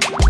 you.